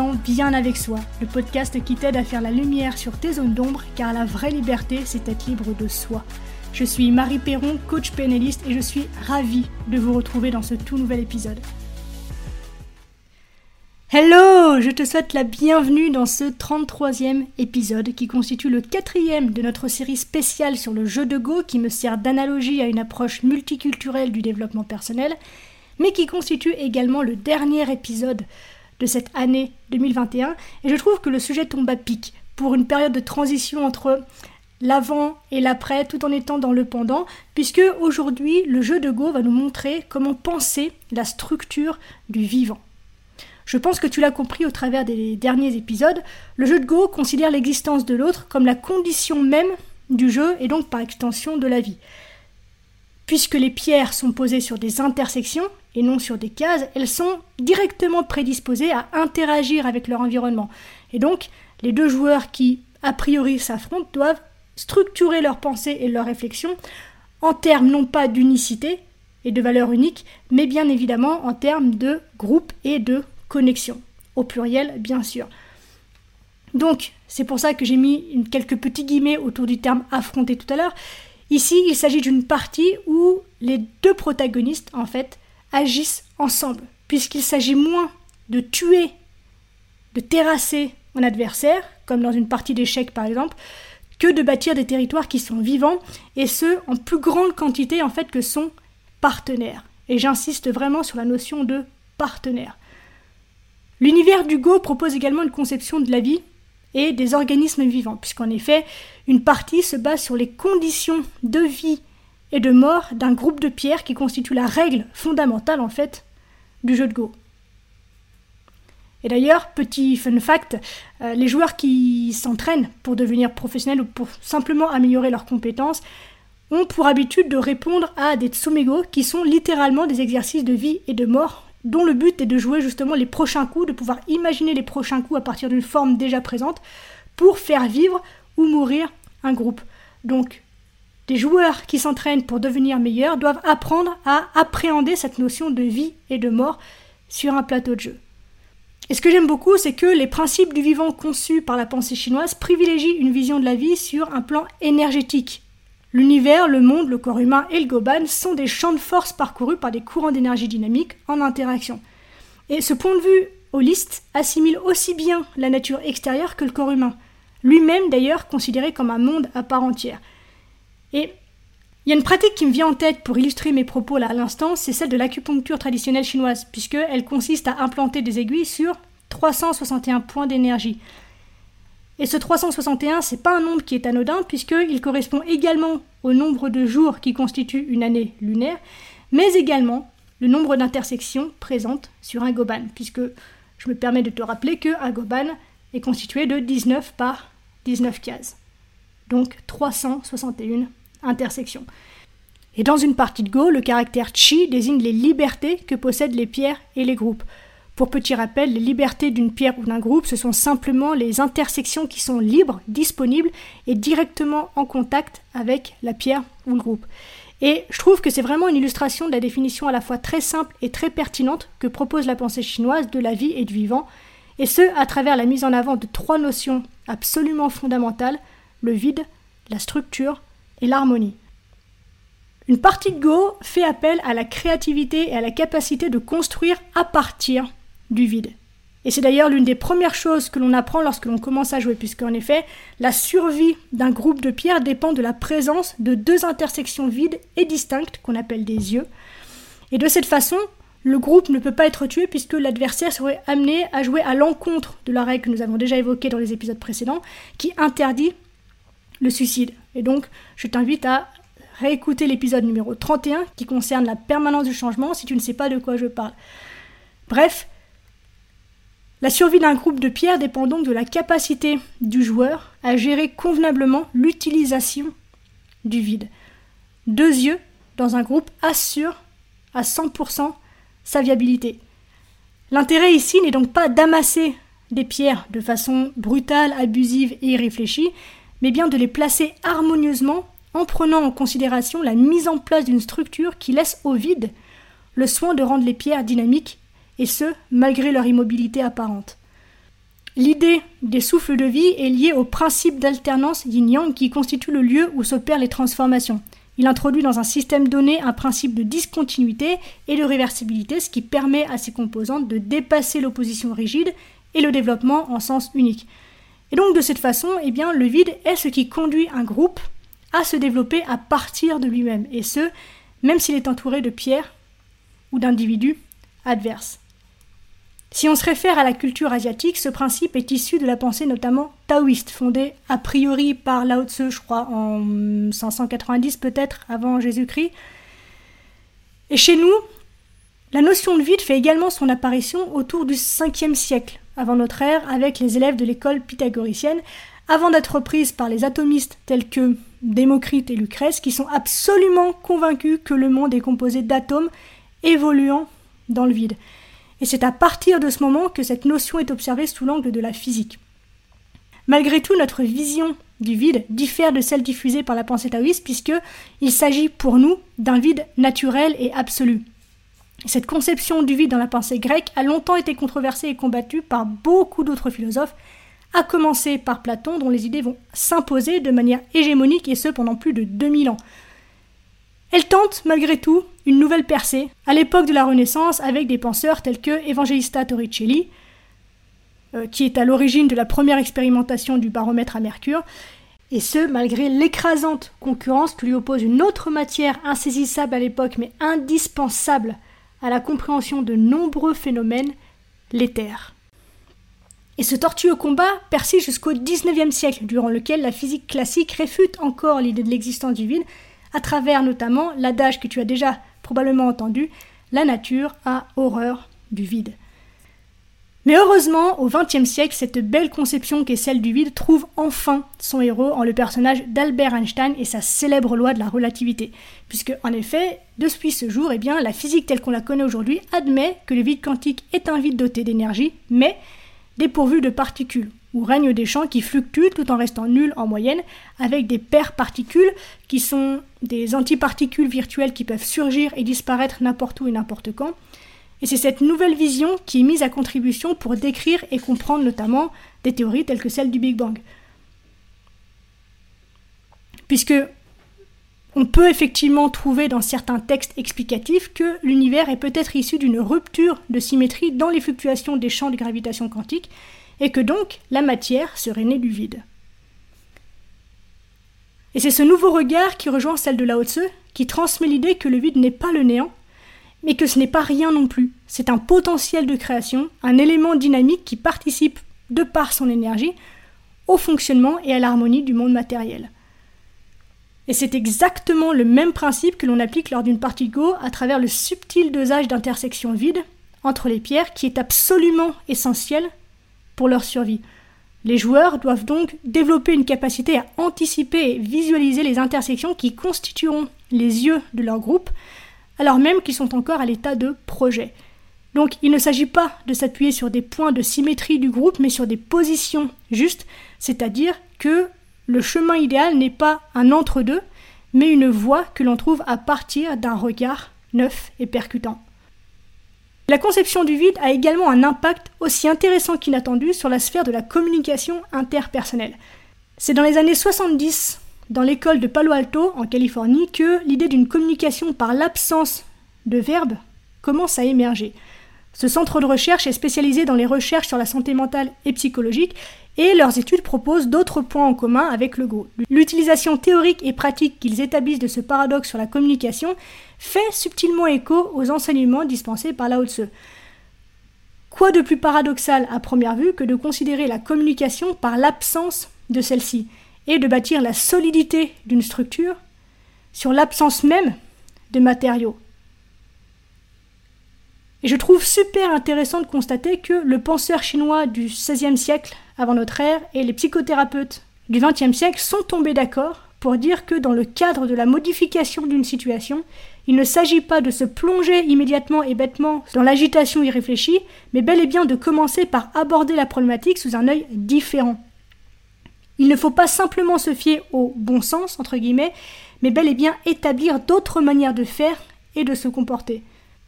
bien avec soi, le podcast qui t'aide à faire la lumière sur tes zones d'ombre, car la vraie liberté, c'est être libre de soi. Je suis Marie Perron, coach pénaliste, et je suis ravie de vous retrouver dans ce tout nouvel épisode. Hello Je te souhaite la bienvenue dans ce 33e épisode qui constitue le quatrième de notre série spéciale sur le jeu de Go qui me sert d'analogie à une approche multiculturelle du développement personnel, mais qui constitue également le dernier épisode de cette année 2021. Et je trouve que le sujet tombe à pic pour une période de transition entre l'avant et l'après, tout en étant dans le pendant, puisque aujourd'hui, le jeu de Go va nous montrer comment penser la structure du vivant. Je pense que tu l'as compris au travers des derniers épisodes, le jeu de Go considère l'existence de l'autre comme la condition même du jeu et donc par extension de la vie. Puisque les pierres sont posées sur des intersections et non sur des cases, elles sont directement prédisposées à interagir avec leur environnement. Et donc, les deux joueurs qui, a priori, s'affrontent doivent structurer leurs pensées et leurs réflexions en termes non pas d'unicité et de valeur unique, mais bien évidemment en termes de groupe et de connexion, au pluriel bien sûr. Donc, c'est pour ça que j'ai mis quelques petits guillemets autour du terme affronter tout à l'heure. Ici, il s'agit d'une partie où les deux protagonistes, en fait, agissent ensemble, puisqu'il s'agit moins de tuer, de terrasser un adversaire, comme dans une partie d'échecs par exemple, que de bâtir des territoires qui sont vivants, et ce, en plus grande quantité en fait que son partenaire. Et j'insiste vraiment sur la notion de partenaire. L'univers du Go propose également une conception de la vie et des organismes vivants, puisqu'en effet, une partie se base sur les conditions de vie et de mort d'un groupe de pierres qui constitue la règle fondamentale en fait du jeu de Go. Et d'ailleurs, petit fun fact, euh, les joueurs qui s'entraînent pour devenir professionnels ou pour simplement améliorer leurs compétences ont pour habitude de répondre à des tsumego qui sont littéralement des exercices de vie et de mort dont le but est de jouer justement les prochains coups, de pouvoir imaginer les prochains coups à partir d'une forme déjà présente pour faire vivre ou mourir un groupe. Donc, des joueurs qui s'entraînent pour devenir meilleurs doivent apprendre à appréhender cette notion de vie et de mort sur un plateau de jeu. Et ce que j'aime beaucoup, c'est que les principes du vivant conçus par la pensée chinoise privilégient une vision de la vie sur un plan énergétique. L'univers, le monde, le corps humain et le goban sont des champs de force parcourus par des courants d'énergie dynamique en interaction. Et ce point de vue holiste assimile aussi bien la nature extérieure que le corps humain, lui-même d'ailleurs considéré comme un monde à part entière. Et il y a une pratique qui me vient en tête pour illustrer mes propos là à l'instant, c'est celle de l'acupuncture traditionnelle chinoise, puisqu'elle consiste à implanter des aiguilles sur 361 points d'énergie. Et ce 361, c'est pas un nombre qui est anodin, puisqu'il correspond également au nombre de jours qui constitue une année lunaire, mais également le nombre d'intersections présentes sur un goban, puisque je me permets de te rappeler qu'un goban est constitué de 19 par 19 cases. Donc 361 intersection. Et dans une partie de Go, le caractère chi désigne les libertés que possèdent les pierres et les groupes. Pour petit rappel, les libertés d'une pierre ou d'un groupe, ce sont simplement les intersections qui sont libres, disponibles et directement en contact avec la pierre ou le groupe. Et je trouve que c'est vraiment une illustration de la définition à la fois très simple et très pertinente que propose la pensée chinoise de la vie et du vivant, et ce à travers la mise en avant de trois notions absolument fondamentales, le vide, la structure et l'harmonie. Une partie de Go fait appel à la créativité et à la capacité de construire à partir du vide. Et c'est d'ailleurs l'une des premières choses que l'on apprend lorsque l'on commence à jouer, puisqu'en effet, la survie d'un groupe de pierres dépend de la présence de deux intersections vides et distinctes qu'on appelle des yeux. Et de cette façon, le groupe ne peut pas être tué puisque l'adversaire serait amené à jouer à l'encontre de la règle que nous avons déjà évoquée dans les épisodes précédents, qui interdit le suicide. Et donc, je t'invite à réécouter l'épisode numéro 31 qui concerne la permanence du changement si tu ne sais pas de quoi je parle. Bref, la survie d'un groupe de pierres dépend donc de la capacité du joueur à gérer convenablement l'utilisation du vide. Deux yeux dans un groupe assurent à 100% sa viabilité. L'intérêt ici n'est donc pas d'amasser des pierres de façon brutale, abusive et irréfléchie, mais bien de les placer harmonieusement en prenant en considération la mise en place d'une structure qui laisse au vide le soin de rendre les pierres dynamiques, et ce, malgré leur immobilité apparente. L'idée des souffles de vie est liée au principe d'alternance yin-yang qui constitue le lieu où s'opèrent les transformations. Il introduit dans un système donné un principe de discontinuité et de réversibilité, ce qui permet à ces composantes de dépasser l'opposition rigide et le développement en sens unique. Et donc de cette façon, eh bien, le vide est ce qui conduit un groupe à se développer à partir de lui-même, et ce, même s'il est entouré de pierres ou d'individus adverses. Si on se réfère à la culture asiatique, ce principe est issu de la pensée notamment taoïste, fondée a priori par Lao Tzu, je crois, en 590 peut-être avant Jésus-Christ. Et chez nous, la notion de vide fait également son apparition autour du 5e siècle avant notre ère avec les élèves de l'école pythagoricienne, avant d'être reprise par les atomistes tels que Démocrite et Lucrèce, qui sont absolument convaincus que le monde est composé d'atomes évoluant dans le vide. Et c'est à partir de ce moment que cette notion est observée sous l'angle de la physique. Malgré tout, notre vision du vide diffère de celle diffusée par la pensée taoïste, puisqu'il s'agit pour nous d'un vide naturel et absolu. Cette conception du vide dans la pensée grecque a longtemps été controversée et combattue par beaucoup d'autres philosophes, à commencer par Platon, dont les idées vont s'imposer de manière hégémonique et ce pendant plus de 2000 ans. Elle tente, malgré tout, une nouvelle percée, à l'époque de la Renaissance, avec des penseurs tels que Evangelista Torricelli, euh, qui est à l'origine de la première expérimentation du baromètre à mercure, et ce, malgré l'écrasante concurrence que lui oppose une autre matière insaisissable à l'époque, mais indispensable à la compréhension de nombreux phénomènes, l'éther. Et ce tortueux combat persiste jusqu'au XIXe siècle, durant lequel la physique classique réfute encore l'idée de l'existence du vide, à travers notamment l'adage que tu as déjà probablement entendu, la nature a horreur du vide. Mais heureusement, au XXe siècle, cette belle conception qu'est celle du vide trouve enfin son héros en le personnage d'Albert Einstein et sa célèbre loi de la relativité. Puisque, en effet, depuis ce jour, eh bien, la physique telle qu'on la connaît aujourd'hui admet que le vide quantique est un vide doté d'énergie, mais dépourvu de particules, où règnent des champs qui fluctuent tout en restant nuls en moyenne, avec des paires particules qui sont des antiparticules virtuelles qui peuvent surgir et disparaître n'importe où et n'importe quand, et c'est cette nouvelle vision qui est mise à contribution pour décrire et comprendre notamment des théories telles que celle du Big Bang. Puisque on peut effectivement trouver dans certains textes explicatifs que l'univers est peut-être issu d'une rupture de symétrie dans les fluctuations des champs de gravitation quantique, et que donc la matière serait née du vide. Et c'est ce nouveau regard qui rejoint celle de Lao Tzu, qui transmet l'idée que le vide n'est pas le néant, mais que ce n'est pas rien non plus. C'est un potentiel de création, un élément dynamique qui participe, de par son énergie, au fonctionnement et à l'harmonie du monde matériel. Et c'est exactement le même principe que l'on applique lors d'une partie Go à travers le subtil dosage d'intersection vide entre les pierres qui est absolument essentiel pour leur survie. Les joueurs doivent donc développer une capacité à anticiper et visualiser les intersections qui constitueront les yeux de leur groupe alors même qu'ils sont encore à l'état de projet. Donc il ne s'agit pas de s'appuyer sur des points de symétrie du groupe, mais sur des positions justes, c'est-à-dire que le chemin idéal n'est pas un entre-deux, mais une voie que l'on trouve à partir d'un regard neuf et percutant. La conception du vide a également un impact aussi intéressant qu'inattendu sur la sphère de la communication interpersonnelle. C'est dans les années 70 dans l'école de Palo Alto, en Californie, que l'idée d'une communication par l'absence de verbe commence à émerger. Ce centre de recherche est spécialisé dans les recherches sur la santé mentale et psychologique et leurs études proposent d'autres points en commun avec le Go. L'utilisation théorique et pratique qu'ils établissent de ce paradoxe sur la communication fait subtilement écho aux enseignements dispensés par Lao Tzu. Quoi de plus paradoxal à première vue que de considérer la communication par l'absence de celle-ci et de bâtir la solidité d'une structure sur l'absence même de matériaux? Et je trouve super intéressant de constater que le penseur chinois du XVIe siècle avant notre ère et les psychothérapeutes du XXe siècle sont tombés d'accord pour dire que dans le cadre de la modification d'une situation, il ne s'agit pas de se plonger immédiatement et bêtement dans l'agitation irréfléchie, mais bel et bien de commencer par aborder la problématique sous un œil différent. Il ne faut pas simplement se fier au bon sens, entre guillemets, mais bel et bien établir d'autres manières de faire et de se comporter.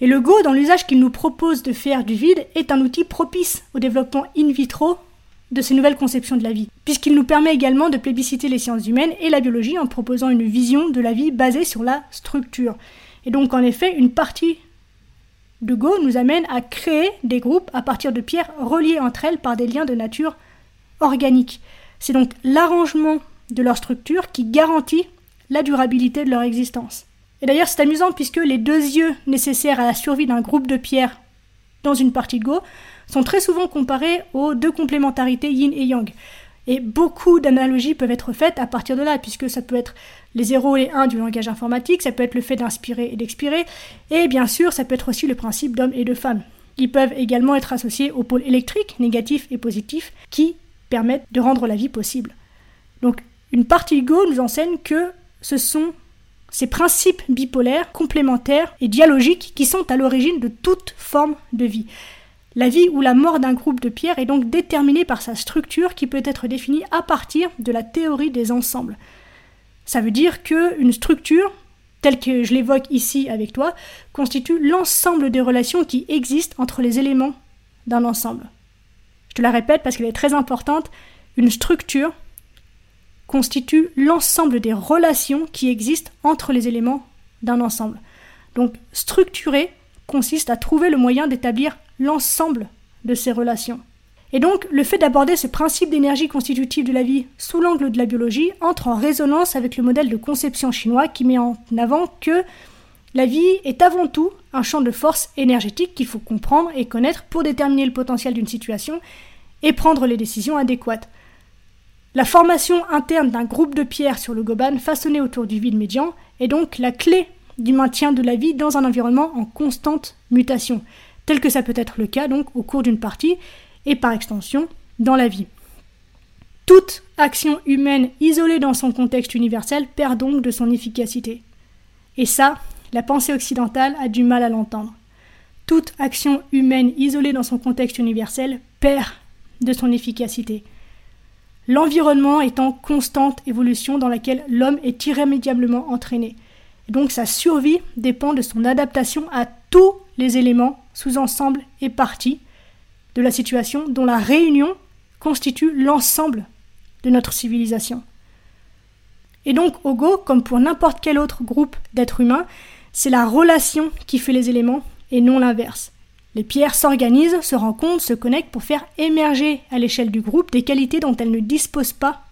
Et le Go, dans l'usage qu'il nous propose de faire du vide, est un outil propice au développement in vitro de ces nouvelles conceptions de la vie, puisqu'il nous permet également de plébisciter les sciences humaines et la biologie en proposant une vision de la vie basée sur la structure. Et donc en effet, une partie de Go nous amène à créer des groupes à partir de pierres reliées entre elles par des liens de nature organique. C'est donc l'arrangement de leur structure qui garantit la durabilité de leur existence. Et d'ailleurs, c'est amusant puisque les deux yeux nécessaires à la survie d'un groupe de pierres dans une partie de Go sont très souvent comparés aux deux complémentarités yin et yang. Et beaucoup d'analogies peuvent être faites à partir de là, puisque ça peut être les 0 et 1 du langage informatique, ça peut être le fait d'inspirer et d'expirer, et bien sûr, ça peut être aussi le principe d'homme et de femme. Ils peuvent également être associés aux pôles électriques, négatifs et positifs, qui permettent de rendre la vie possible. Donc, une partie Go nous enseigne que ce sont ces principes bipolaires, complémentaires et dialogiques qui sont à l'origine de toute forme de vie. La vie ou la mort d'un groupe de pierres est donc déterminée par sa structure qui peut être définie à partir de la théorie des ensembles. Ça veut dire qu'une structure, telle que je l'évoque ici avec toi, constitue l'ensemble des relations qui existent entre les éléments d'un ensemble. Je te la répète parce qu'elle est très importante, une structure constitue l'ensemble des relations qui existent entre les éléments d'un ensemble. Donc structurer consiste à trouver le moyen d'établir l'ensemble de ces relations. Et donc, le fait d'aborder ce principe d'énergie constitutive de la vie sous l'angle de la biologie entre en résonance avec le modèle de conception chinois qui met en avant que la vie est avant tout un champ de force énergétique qu'il faut comprendre et connaître pour déterminer le potentiel d'une situation et prendre les décisions adéquates. La formation interne d'un groupe de pierres sur le goban façonné autour du vide médian est donc la clé du maintien de la vie dans un environnement en constante mutation, tel que ça peut être le cas donc au cours d'une partie et par extension dans la vie. Toute action humaine isolée dans son contexte universel perd donc de son efficacité. Et ça, la pensée occidentale a du mal à l'entendre. Toute action humaine isolée dans son contexte universel perd de son efficacité l'environnement est en constante évolution dans laquelle l'homme est irrémédiablement entraîné. donc sa survie dépend de son adaptation à tous les éléments, sous-ensembles et parties de la situation dont la réunion constitue l'ensemble de notre civilisation. Et donc, au Go, comme pour n'importe quel autre groupe d'êtres humains, c'est la relation qui fait les éléments et non l'inverse. Les pierres s'organisent, se rencontrent, se connectent pour faire émerger à l'échelle du groupe des qualités dont elles ne disposent pas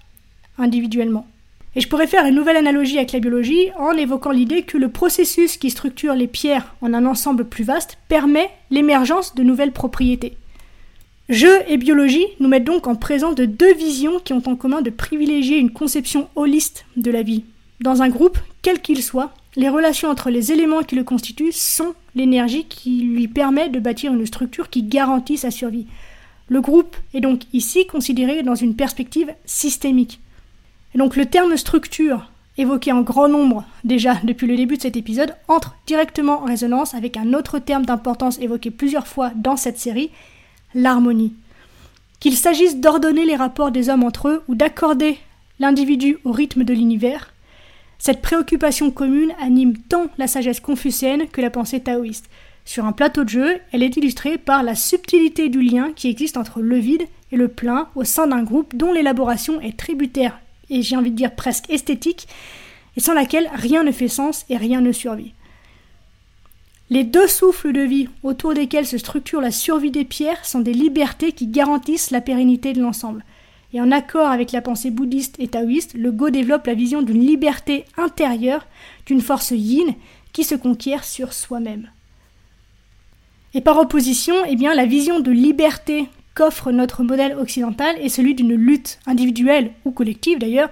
individuellement. Et je pourrais faire une nouvelle analogie avec la biologie en évoquant l'idée que le processus qui structure les pierres en un ensemble plus vaste permet l'émergence de nouvelles propriétés. Jeu et biologie nous mettent donc en présence de deux visions qui ont en commun de privilégier une conception holiste de la vie. Dans un groupe, quel qu'il soit, les relations entre les éléments qui le constituent sont l'énergie qui lui permet de bâtir une structure qui garantit sa survie. Le groupe est donc ici considéré dans une perspective systémique. Et donc le terme structure, évoqué en grand nombre déjà depuis le début de cet épisode, entre directement en résonance avec un autre terme d'importance évoqué plusieurs fois dans cette série, l'harmonie. Qu'il s'agisse d'ordonner les rapports des hommes entre eux ou d'accorder l'individu au rythme de l'univers, cette préoccupation commune anime tant la sagesse confucéenne que la pensée taoïste. Sur un plateau de jeu, elle est illustrée par la subtilité du lien qui existe entre le vide et le plein au sein d'un groupe dont l'élaboration est tributaire et j'ai envie de dire presque esthétique, et sans laquelle rien ne fait sens et rien ne survit. Les deux souffles de vie autour desquels se structure la survie des pierres sont des libertés qui garantissent la pérennité de l'ensemble. Et en accord avec la pensée bouddhiste et taoïste, le Go développe la vision d'une liberté intérieure, d'une force yin qui se conquiert sur soi-même. Et par opposition, eh bien, la vision de liberté qu'offre notre modèle occidental est celui d'une lutte individuelle ou collective d'ailleurs,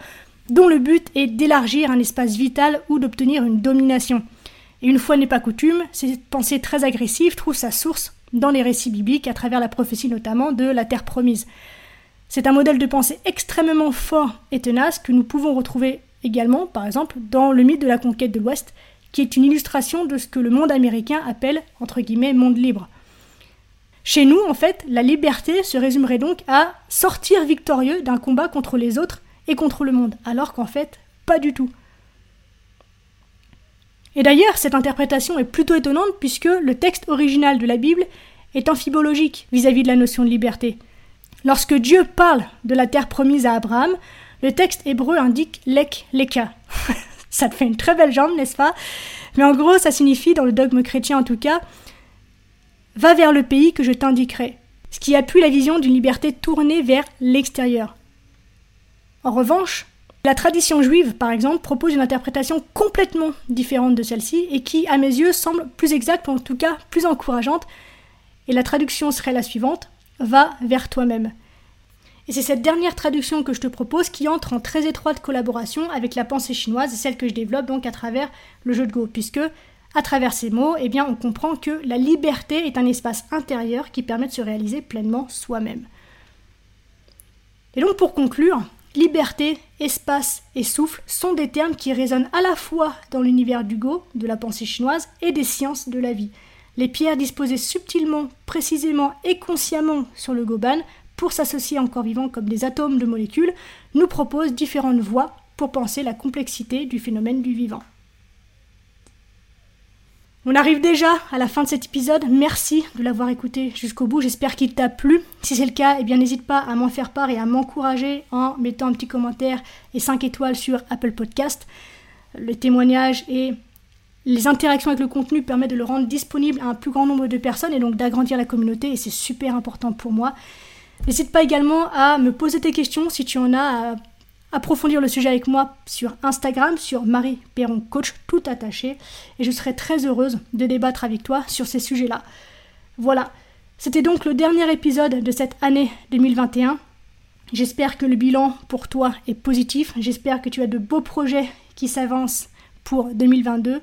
dont le but est d'élargir un espace vital ou d'obtenir une domination. Et une fois n'est pas coutume, cette pensée très agressive trouve sa source dans les récits bibliques, à travers la prophétie notamment de la terre promise. C'est un modèle de pensée extrêmement fort et tenace que nous pouvons retrouver également, par exemple, dans le mythe de la conquête de l'Ouest, qui est une illustration de ce que le monde américain appelle, entre guillemets, monde libre. Chez nous, en fait, la liberté se résumerait donc à sortir victorieux d'un combat contre les autres et contre le monde, alors qu'en fait, pas du tout. Et d'ailleurs, cette interprétation est plutôt étonnante puisque le texte original de la Bible est amphibologique vis-à-vis de la notion de liberté. Lorsque Dieu parle de la terre promise à Abraham, le texte hébreu indique lek leka. ça te fait une très belle jambe, n'est-ce pas? Mais en gros, ça signifie, dans le dogme chrétien en tout cas, va vers le pays que je t'indiquerai, ce qui appuie la vision d'une liberté tournée vers l'extérieur. En revanche, la tradition juive, par exemple, propose une interprétation complètement différente de celle-ci et qui, à mes yeux, semble plus exacte ou en tout cas plus encourageante. Et la traduction serait la suivante Va vers toi-même. Et c'est cette dernière traduction que je te propose qui entre en très étroite collaboration avec la pensée chinoise, celle que je développe donc à travers le jeu de Go, puisque à travers ces mots, eh bien, on comprend que la liberté est un espace intérieur qui permet de se réaliser pleinement soi-même. Et donc pour conclure, liberté, espace et souffle sont des termes qui résonnent à la fois dans l'univers du Go, de la pensée chinoise, et des sciences de la vie. Les pierres disposées subtilement, précisément et consciemment sur le Goban pour s'associer encore vivant comme des atomes de molécules, nous proposent différentes voies pour penser la complexité du phénomène du vivant. On arrive déjà à la fin de cet épisode. Merci de l'avoir écouté jusqu'au bout. J'espère qu'il t'a plu. Si c'est le cas, eh bien n'hésite pas à m'en faire part et à m'encourager en mettant un petit commentaire et 5 étoiles sur Apple Podcast. Le témoignage et les interactions avec le contenu permettent de le rendre disponible à un plus grand nombre de personnes et donc d'agrandir la communauté et c'est super important pour moi. N'hésite pas également à me poser tes questions si tu en as, à approfondir le sujet avec moi sur Instagram, sur Marie Perron Coach, tout attaché, et je serai très heureuse de débattre avec toi sur ces sujets-là. Voilà, c'était donc le dernier épisode de cette année 2021. J'espère que le bilan pour toi est positif, j'espère que tu as de beaux projets qui s'avancent pour 2022.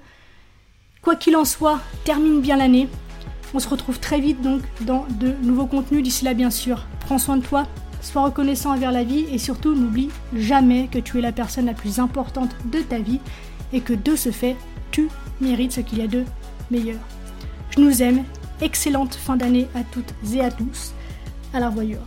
Quoi qu'il en soit, termine bien l'année, on se retrouve très vite donc dans de nouveaux contenus. D'ici là, bien sûr, prends soin de toi, sois reconnaissant envers la vie et surtout n'oublie jamais que tu es la personne la plus importante de ta vie et que de ce fait, tu mérites ce qu'il y a de meilleur. Je nous aime. Excellente fin d'année à toutes et à tous. À la revoyure.